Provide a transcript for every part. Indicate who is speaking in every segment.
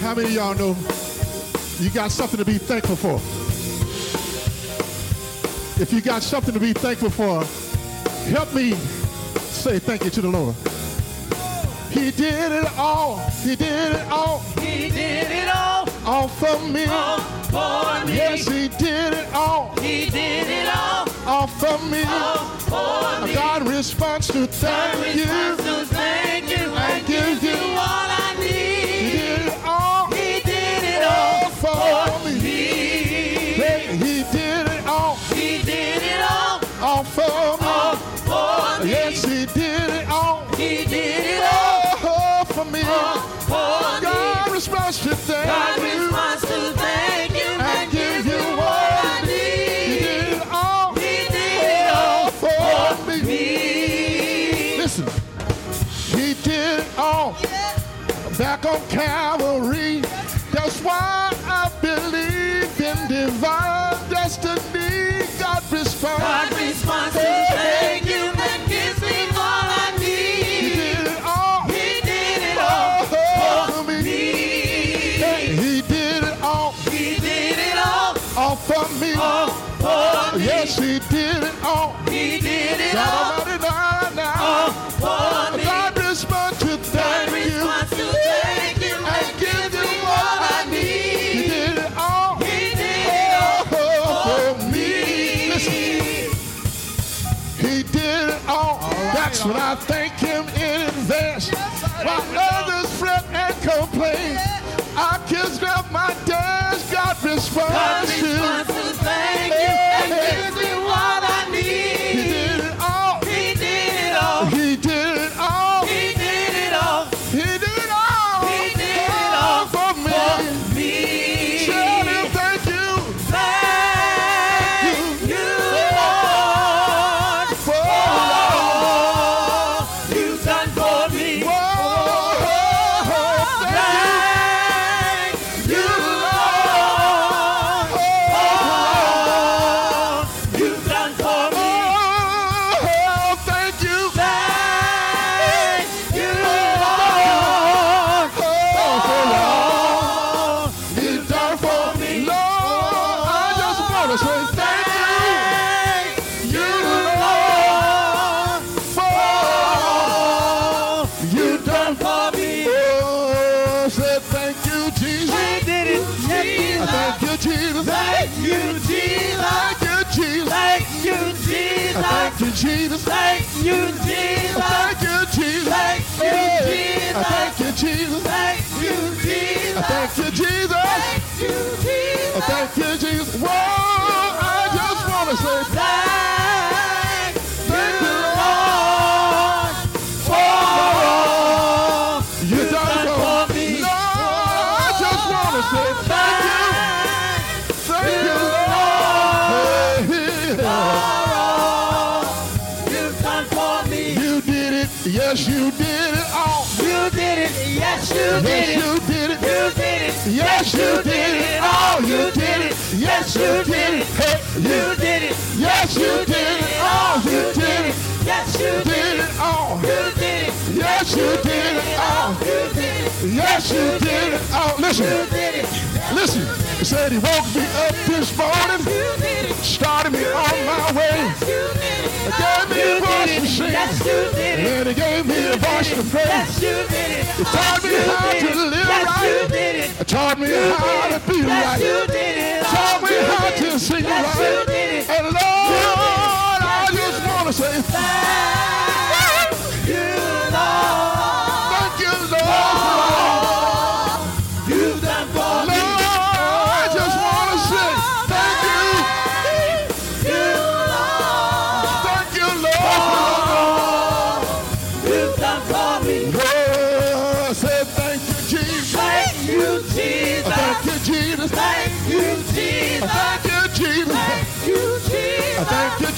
Speaker 1: how many of y'all know you got something to be thankful for? If you got something to be thankful for, help me say thank you to the Lord. He did it all. He did it all.
Speaker 2: He did it all.
Speaker 1: All for me.
Speaker 2: All for me.
Speaker 1: Yes, he did it all.
Speaker 2: He did it all.
Speaker 1: All for me.
Speaker 2: All for me.
Speaker 1: God responds to thank you.
Speaker 2: To thank you. I give you all
Speaker 1: for me.
Speaker 2: me.
Speaker 1: Hey, he did it all.
Speaker 2: He did it all.
Speaker 1: All for me.
Speaker 2: All for me.
Speaker 1: Yes, he did it all.
Speaker 2: He did it all.
Speaker 1: Oh, for me.
Speaker 2: All for me.
Speaker 1: God responds to
Speaker 2: God
Speaker 1: thank you.
Speaker 2: responds to thank you.
Speaker 1: I
Speaker 2: And
Speaker 1: give you
Speaker 2: you
Speaker 1: all
Speaker 2: all I
Speaker 1: He did it all.
Speaker 2: He did it all
Speaker 1: All for me.
Speaker 2: me.
Speaker 1: Listen, he did it all back on Calvary. That's when I thank him in advance. While others fret and complain, I kiss
Speaker 2: Thank you,
Speaker 1: Jesus. Thank you, Jesus.
Speaker 2: Thank you, Jesus.
Speaker 1: Thank you, Jesus.
Speaker 2: Thank you, Jesus.
Speaker 1: Thank you, Jesus.
Speaker 2: Thank you, Jesus.
Speaker 1: Thank you, Jesus.
Speaker 2: Thank you, Jesus.
Speaker 1: Whoa,
Speaker 2: you
Speaker 1: did it. all.
Speaker 2: You did it. Yes, you did it.
Speaker 1: Hey,
Speaker 2: You did it.
Speaker 1: Yes, you did it. all. You did it.
Speaker 2: Yes, you
Speaker 1: Did
Speaker 2: it.
Speaker 1: all.
Speaker 2: You did it.
Speaker 1: Yes, you did it all.
Speaker 2: You did it.
Speaker 1: Yes, you did it.
Speaker 2: You
Speaker 1: Listen, listen. He said he woke me up this morning,
Speaker 2: You did it.
Speaker 1: started me on my way.
Speaker 2: It
Speaker 1: gave me a voice to sing. And He gave me a voice to praise.
Speaker 2: It
Speaker 1: taught me how to live right.
Speaker 2: It
Speaker 1: taught me how to be right.
Speaker 2: You did It
Speaker 1: taught me how to sing right.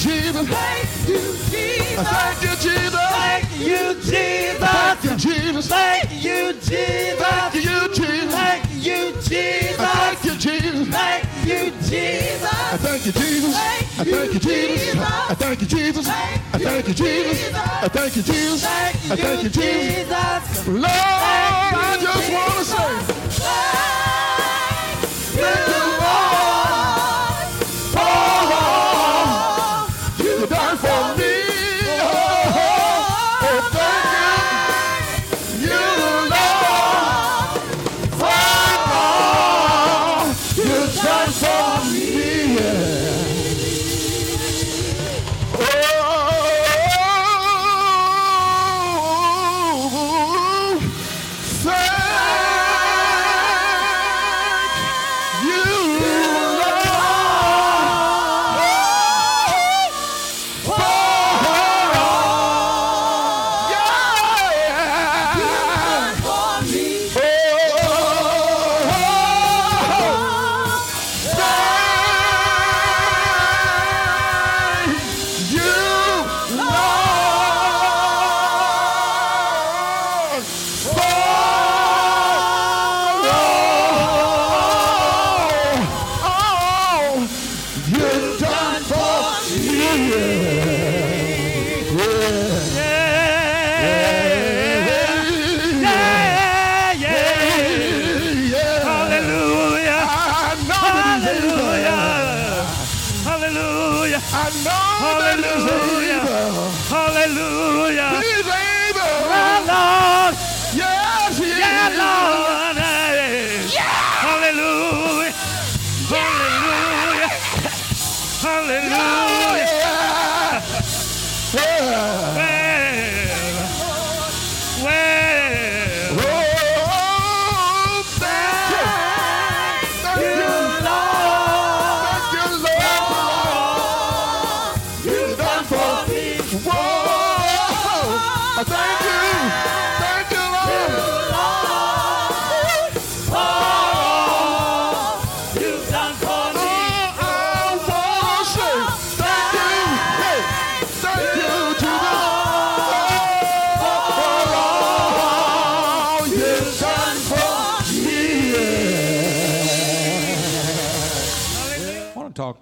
Speaker 1: Jesus.
Speaker 2: Thank you, Jesus.
Speaker 1: Thank you, Jesus.
Speaker 2: Thank you, Jesus.
Speaker 1: Thank you, Jesus.
Speaker 2: Thank you, Jesus.
Speaker 1: Thank you, Jesus.
Speaker 2: Thank you, Jesus.
Speaker 1: Thank you, Jesus.
Speaker 2: Thank you, Jesus.
Speaker 1: I thank you, Jesus. I thank you, Jesus. I thank you, Jesus. I thank you, Jesus. I thank you, Jesus. I thank you, Jesus.
Speaker 2: Jesus.
Speaker 1: Lord, I just want to say
Speaker 2: Thank
Speaker 1: You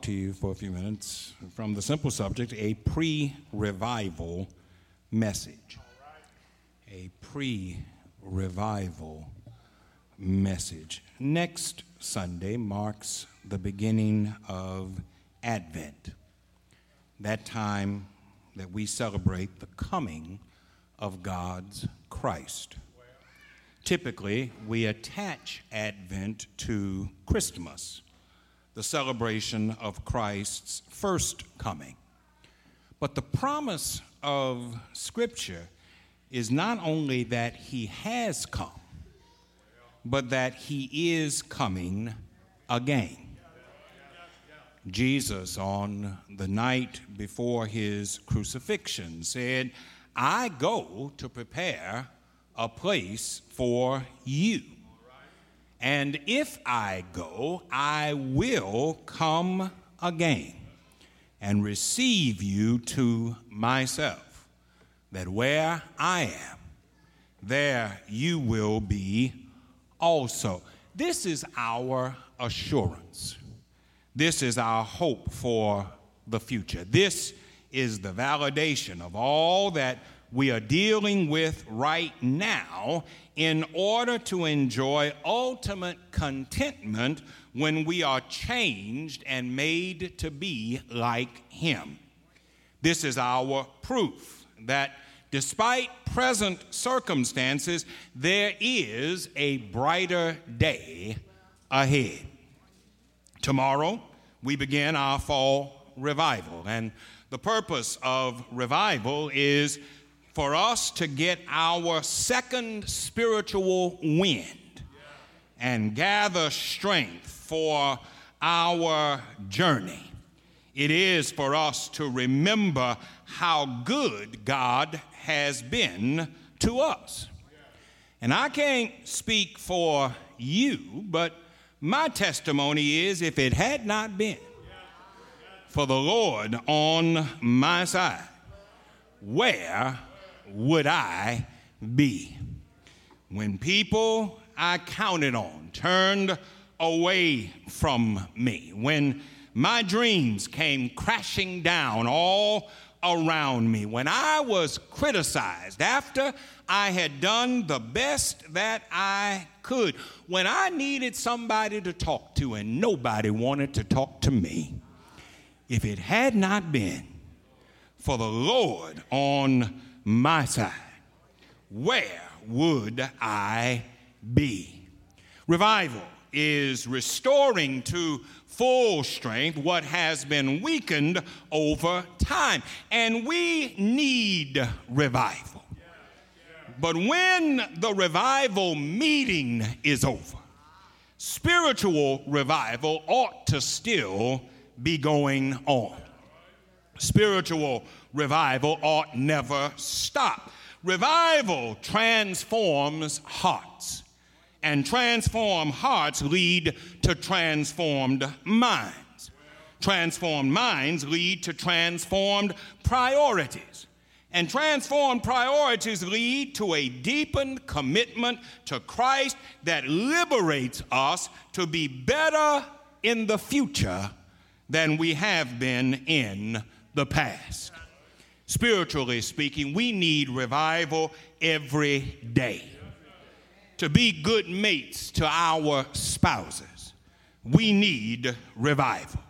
Speaker 3: to you for a few minutes from the simple subject a pre revival message. A pre revival message. Next Sunday marks the beginning of Advent, that time that we celebrate the coming of God's Christ. Typically, we attach Advent to Christmas the celebration of Christ's first coming. But the promise of Scripture is not only that he has come, but that he is coming again. Jesus, on the night before his crucifixion, said, I go to prepare a place for you. And if I go, I will come again and receive you to myself, that where I am, there you will be also. This is our assurance. This is our hope for the future. This is the validation of all that we are dealing with right now in order to enjoy ultimate contentment when we are changed and made to be like Him. This is our proof that despite present circumstances, there is a brighter day ahead. Tomorrow, we begin our fall revival, and the purpose of revival is for us to get our second spiritual wind and gather strength for our journey. It is for us to remember how good God has been to us. And I can't speak for you, but my testimony is if it had not been for the Lord on my side, where would I be? When people I counted on turned away from me, when my dreams came crashing down all around me, when I was criticized, after I had done the best that I could, when I needed somebody to talk to and nobody wanted to talk to me, if it had not been for the Lord on my side, where would I be? Revival is restoring to full strength what has been weakened over time. And we need revival. But when the revival meeting is over, spiritual revival ought to still be going on. Spiritual revival ought never stop. Revival transforms hearts and transformed hearts lead to transformed minds. Transformed minds lead to transformed priorities. And transformed priorities lead to a deepened commitment to Christ that liberates us to be better in the future than we have been in the past. Spiritually speaking, we need revival every day to be good mates to our spouses, we need revival.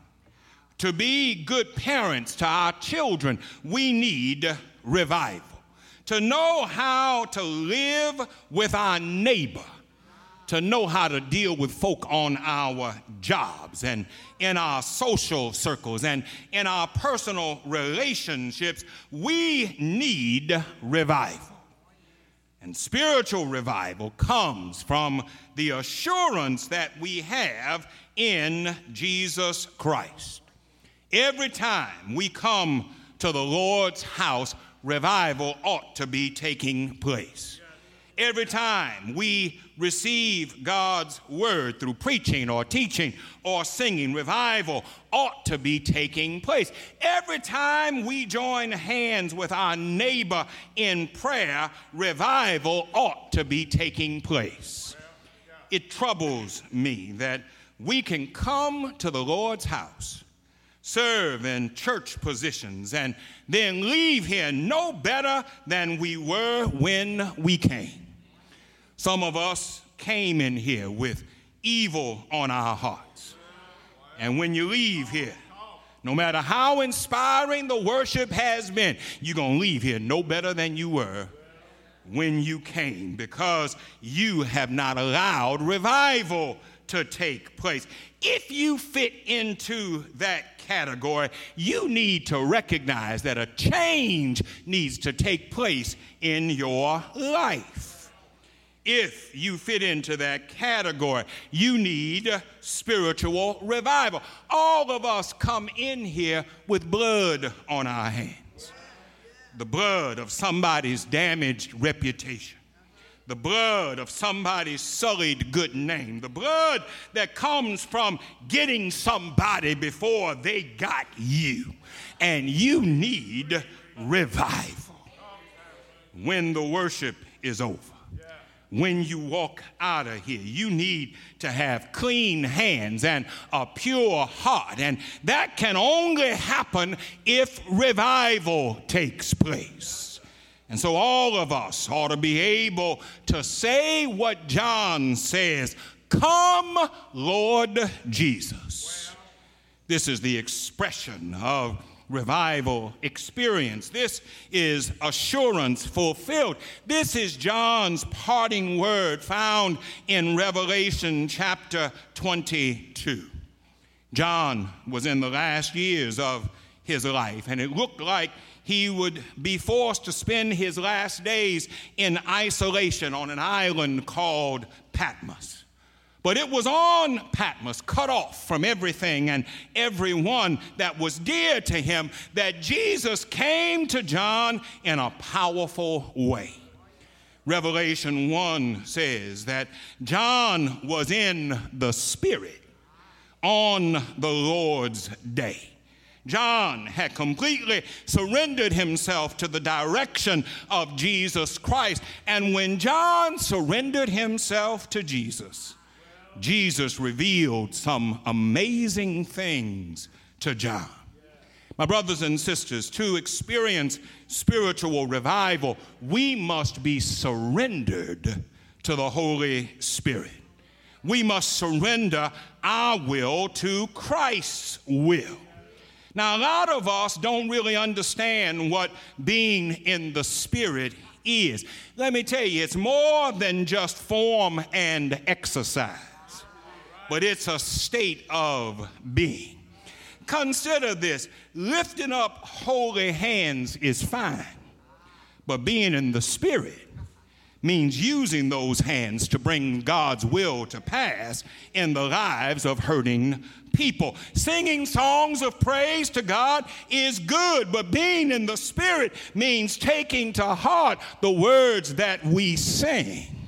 Speaker 3: To be good parents to our children, we need revival. To know how to live with our neighbor, to know how to deal with folk on our jobs and in our social circles and in our personal relationships, we need revival. And spiritual revival comes from the assurance that we have in Jesus Christ. Every time we come to the Lord's house, revival ought to be taking place every time we receive God's word through preaching or teaching or singing, revival ought to be taking place. Every time we join hands with our neighbor in prayer, revival ought to be taking place. It troubles me that we can come to the Lord's house, serve in church positions, and then leave here no better than we were when we came. Some of us came in here with evil on our hearts. And when you leave here, no matter how inspiring the worship has been, you're going to leave here no better than you were when you came because you have not allowed revival to take place. If you fit into that category, you need to recognize that a change needs to take place in your life if you fit into that category. You need spiritual revival. All of us come in here with blood on our hands the blood of somebody's damaged reputation. The blood of somebody's sullied good name. The blood that comes from getting somebody before they got you. And you need revival when the worship is over when you walk out of here. You need to have clean hands and a pure heart. And that can only happen if revival takes place. And so all of us ought to be able to say what John says Come, Lord Jesus. This is the expression of revival experience. This is assurance fulfilled. This is John's parting word found in Revelation chapter 22. John was in the last years of his life, and it looked like he would be forced to spend his last days in isolation on an island called Patmos. But it was on Patmos, cut off from everything and everyone that was dear to him, that Jesus came to John in a powerful way. Revelation 1 says that John was in the Spirit on the Lord's day. John had completely surrendered himself to the direction of Jesus Christ. And when John surrendered himself to Jesus, Jesus revealed some amazing things to John. My brothers and sisters, to experience spiritual revival, we must be surrendered to the Holy Spirit. We must surrender our will to Christ's will. Now, a lot of us don't really understand what being in the Spirit is. Let me tell you, it's more than just form and exercise, but it's a state of being. Consider this lifting up holy hands is fine, but being in the Spirit means using those hands to bring God's will to pass in the lives of hurting people. Singing songs of praise to God is good, but being in the Spirit means taking to heart the words that we sing.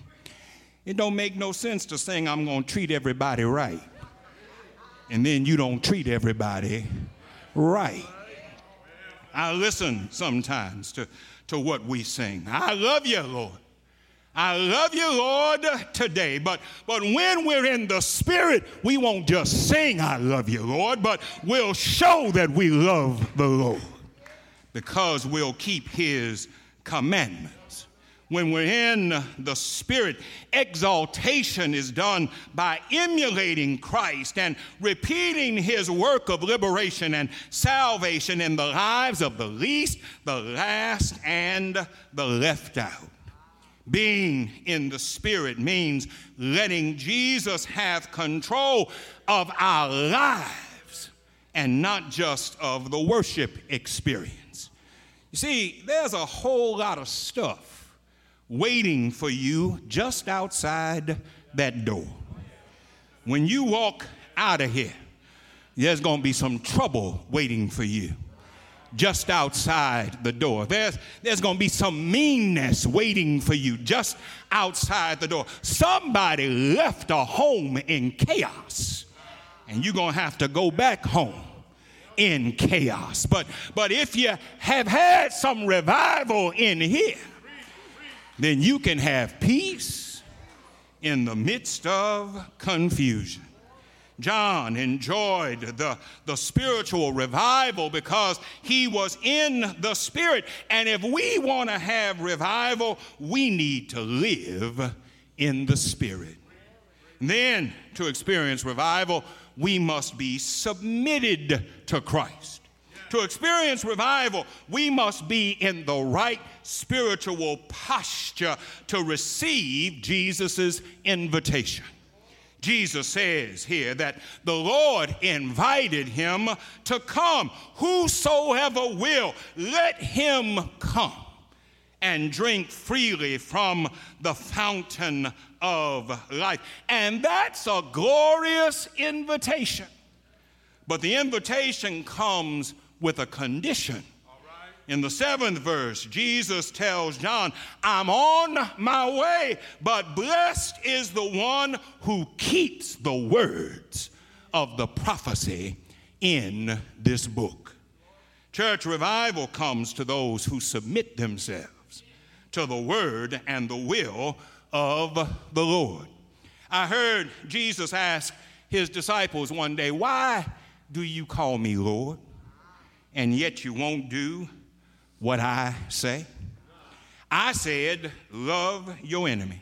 Speaker 3: It don't make no sense to sing, I'm going to treat everybody right and then you don't treat everybody right. I listen sometimes to, to what we sing. I love you, Lord. I love you, Lord, today. But, but when we're in the Spirit, we won't just sing, I love you, Lord, but we'll show that we love the Lord because we'll keep His commandments when we're in the Spirit, exaltation is done by emulating Christ and repeating his work of liberation and salvation in the lives of the least, the last, and the left out. Being in the Spirit means letting Jesus have control of our lives and not just of the worship experience. You see, there's a whole lot of stuff waiting for you just outside that door. When you walk out of here, there's going to be some trouble waiting for you just outside the door. There's, there's going to be some meanness waiting for you just outside the door. Somebody left a home in chaos, and you're going to have to go back home in chaos. But, but if you have had some revival in here, then you can have peace in the midst of confusion. John enjoyed the, the spiritual revival because he was in the Spirit. And if we want to have revival, we need to live in the Spirit. And then, to experience revival, we must be submitted to Christ. To experience revival, we must be in the right spiritual posture to receive Jesus' invitation. Jesus says here that the Lord invited him to come. Whosoever will, let him come and drink freely from the fountain of life. And that's a glorious invitation. But the invitation comes with a condition. In the seventh verse, Jesus tells John, I'm on my way, but blessed is the one who keeps the words of the prophecy in this book. Church revival comes to those who submit themselves to the word and the will of the Lord. I heard Jesus ask his disciples one day, Why do you call me Lord? And yet you won't do what I say? I said, love your enemy,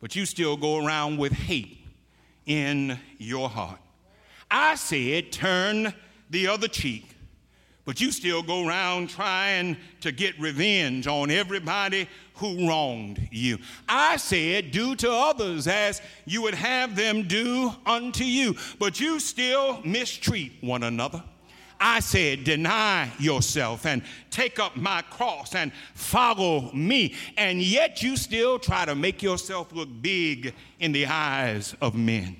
Speaker 3: but you still go around with hate in your heart. I said, turn the other cheek, but you still go around trying to get revenge on everybody who wronged you. I said, do to others as you would have them do unto you, but you still mistreat one another. I said, deny yourself and take up my cross and follow me. And yet you still try to make yourself look big in the eyes of men.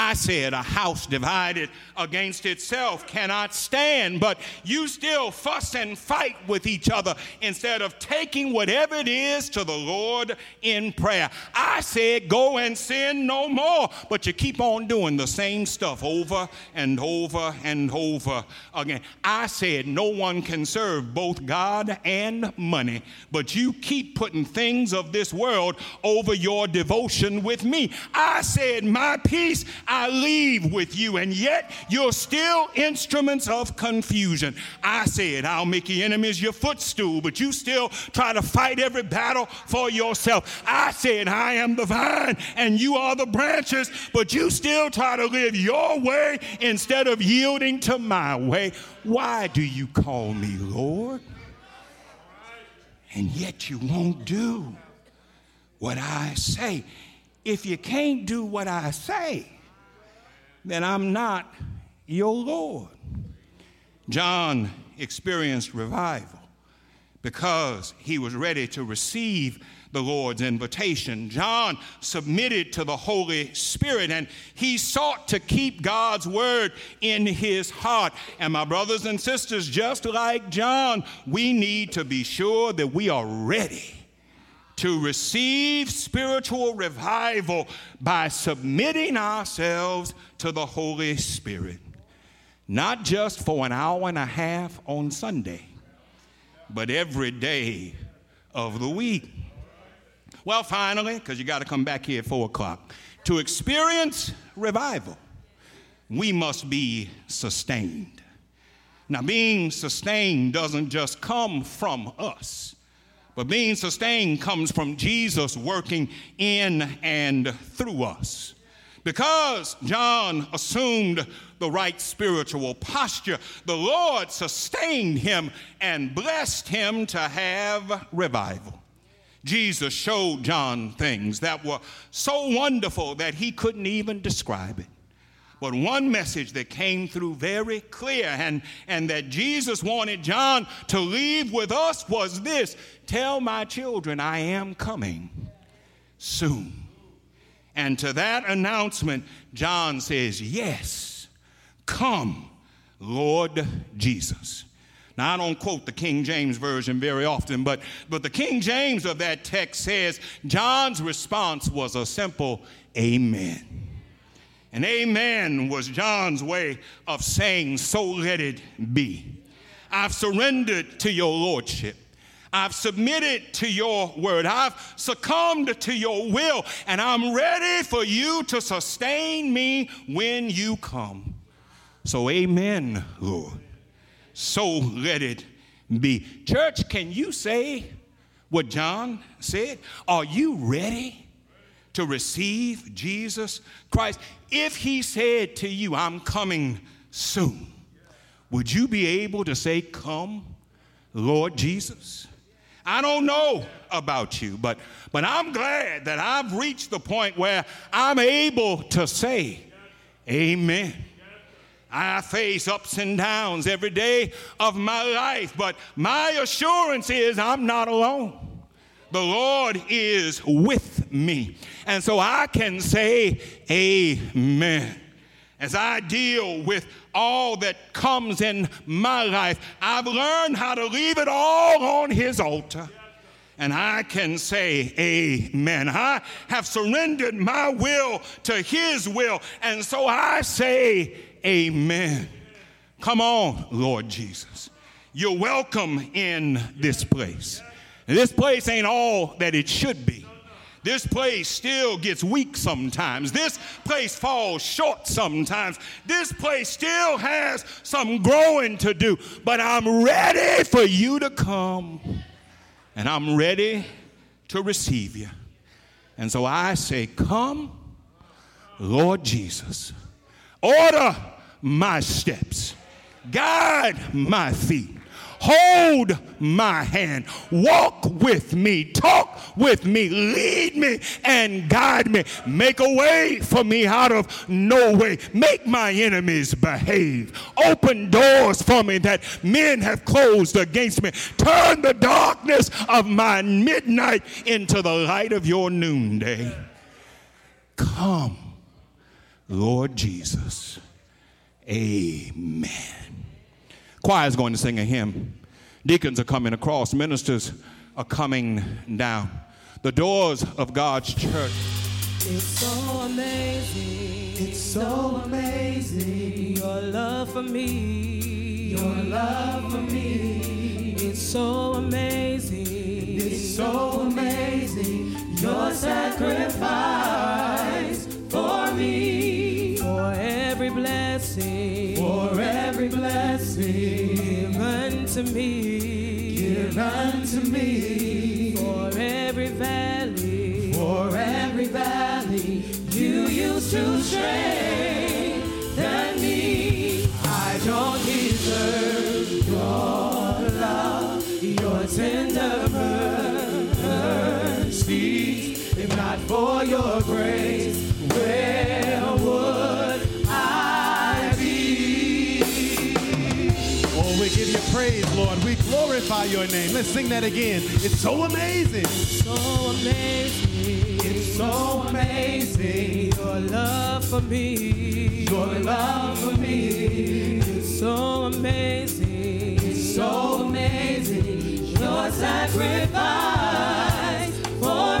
Speaker 3: I said, a house divided against itself cannot stand, but you still fuss and fight with each other instead of taking whatever it is to the Lord in prayer. I said, go and sin no more, but you keep on doing the same stuff over and over and over again. I said, no one can serve both God and money, but you keep putting things of this world over your devotion with me. I said, my peace I leave with you, and yet you're still instruments of confusion. I said, I'll make your enemies your footstool, but you still try to fight every battle for yourself. I said, I am the vine, and you are the branches, but you still try to live your way instead of yielding to my way. Why do you call me Lord? And yet you won't do what I say. If you can't do what I say, then I'm not your Lord. John experienced revival because he was ready to receive the Lord's invitation. John submitted to the Holy Spirit and he sought to keep God's word in his heart. And my brothers and sisters, just like John, we need to be sure that we are ready to receive spiritual revival by submitting ourselves to the Holy Spirit. Not just for an hour and a half on Sunday, but every day of the week. Well, finally, because you got to come back here at 4 o'clock, to experience revival, we must be sustained. Now, being sustained doesn't just come from us but being sustained comes from Jesus working in and through us. Because John assumed the right spiritual posture, the Lord sustained him and blessed him to have revival. Jesus showed John things that were so wonderful that he couldn't even describe it. But one message that came through very clear and, and that Jesus wanted John to leave with us was this Tell my children I am coming soon. And to that announcement, John says, Yes, come, Lord Jesus. Now, I don't quote the King James Version very often, but, but the King James of that text says John's response was a simple Amen. And amen was John's way of saying, So let it be. I've surrendered to your lordship. I've submitted to your word. I've succumbed to your will, and I'm ready for you to sustain me when you come. So, amen, Lord. So let it be. Church, can you say what John said? Are you ready to receive Jesus Christ? If he said to you, I'm coming soon, would you be able to say, Come, Lord Jesus? I don't know about you, but, but I'm glad that I've reached the point where I'm able to say, Amen. I face ups and downs every day of my life, but my assurance is I'm not alone. The Lord is with me. And so I can say, Amen. As I deal with all that comes in my life, I've learned how to leave it all on His altar. And I can say, Amen. I have surrendered my will to His will. And so I say, Amen. Come on, Lord Jesus. You're welcome in this place. This place ain't all that it should be. This place still gets weak sometimes. This place falls short sometimes. This place still has some growing to do. But I'm ready for you to come. And I'm ready to receive you. And so I say, Come, Lord Jesus. Order my steps, guide my feet hold my hand, walk with me, talk with me, lead me and guide me, make a way for me out of no way, make my enemies behave, open doors for me that men have closed against me, turn the darkness of my midnight into the light of your noonday. Come, Lord Jesus. Amen. Choir is going to sing a hymn. Deacons are coming across. Ministers are coming down. The doors of God's church.
Speaker 4: It's so amazing.
Speaker 5: It's so amazing.
Speaker 4: Your love for me.
Speaker 5: Your love for me.
Speaker 4: It's so amazing.
Speaker 5: It's so amazing. Your sacrifice for me. Give unto me. Give unto me.
Speaker 4: For every valley.
Speaker 5: For every valley you used to share. your
Speaker 2: name. Let's sing that again. It's so amazing.
Speaker 4: So amazing.
Speaker 5: It's so amazing.
Speaker 4: Your love for me.
Speaker 5: Your love for me.
Speaker 4: It's
Speaker 5: so amazing. It's
Speaker 4: so amazing. Your
Speaker 2: sacrifice for